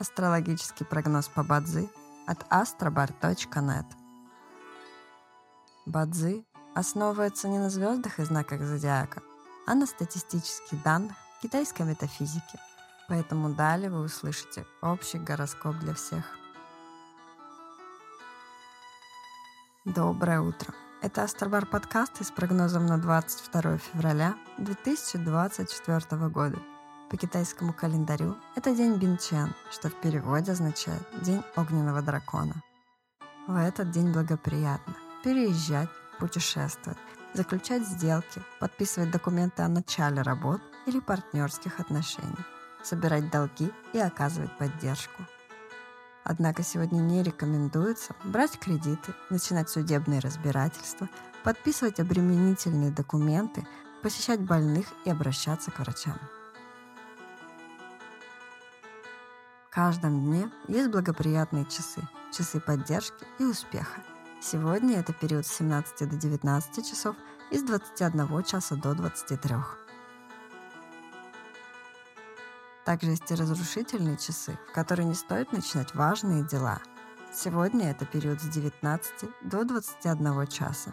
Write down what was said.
Астрологический прогноз по Бадзи от astrobar.net. Бадзи основывается не на звездах и знаках зодиака, а на статистических данных китайской метафизики. Поэтому далее вы услышите общий гороскоп для всех. Доброе утро! Это Астробар подкаст с прогнозом на 22 февраля 2024 года. По китайскому календарю это день Бинчен, что в переводе означает «день огненного дракона». В этот день благоприятно переезжать, путешествовать, заключать сделки, подписывать документы о начале работ или партнерских отношений, собирать долги и оказывать поддержку. Однако сегодня не рекомендуется брать кредиты, начинать судебные разбирательства, подписывать обременительные документы, посещать больных и обращаться к врачам. Каждом дне есть благоприятные часы, часы поддержки и успеха. Сегодня это период с 17 до 19 часов и с 21 часа до 23. Также есть и разрушительные часы, в которые не стоит начинать важные дела. Сегодня это период с 19 до 21 часа.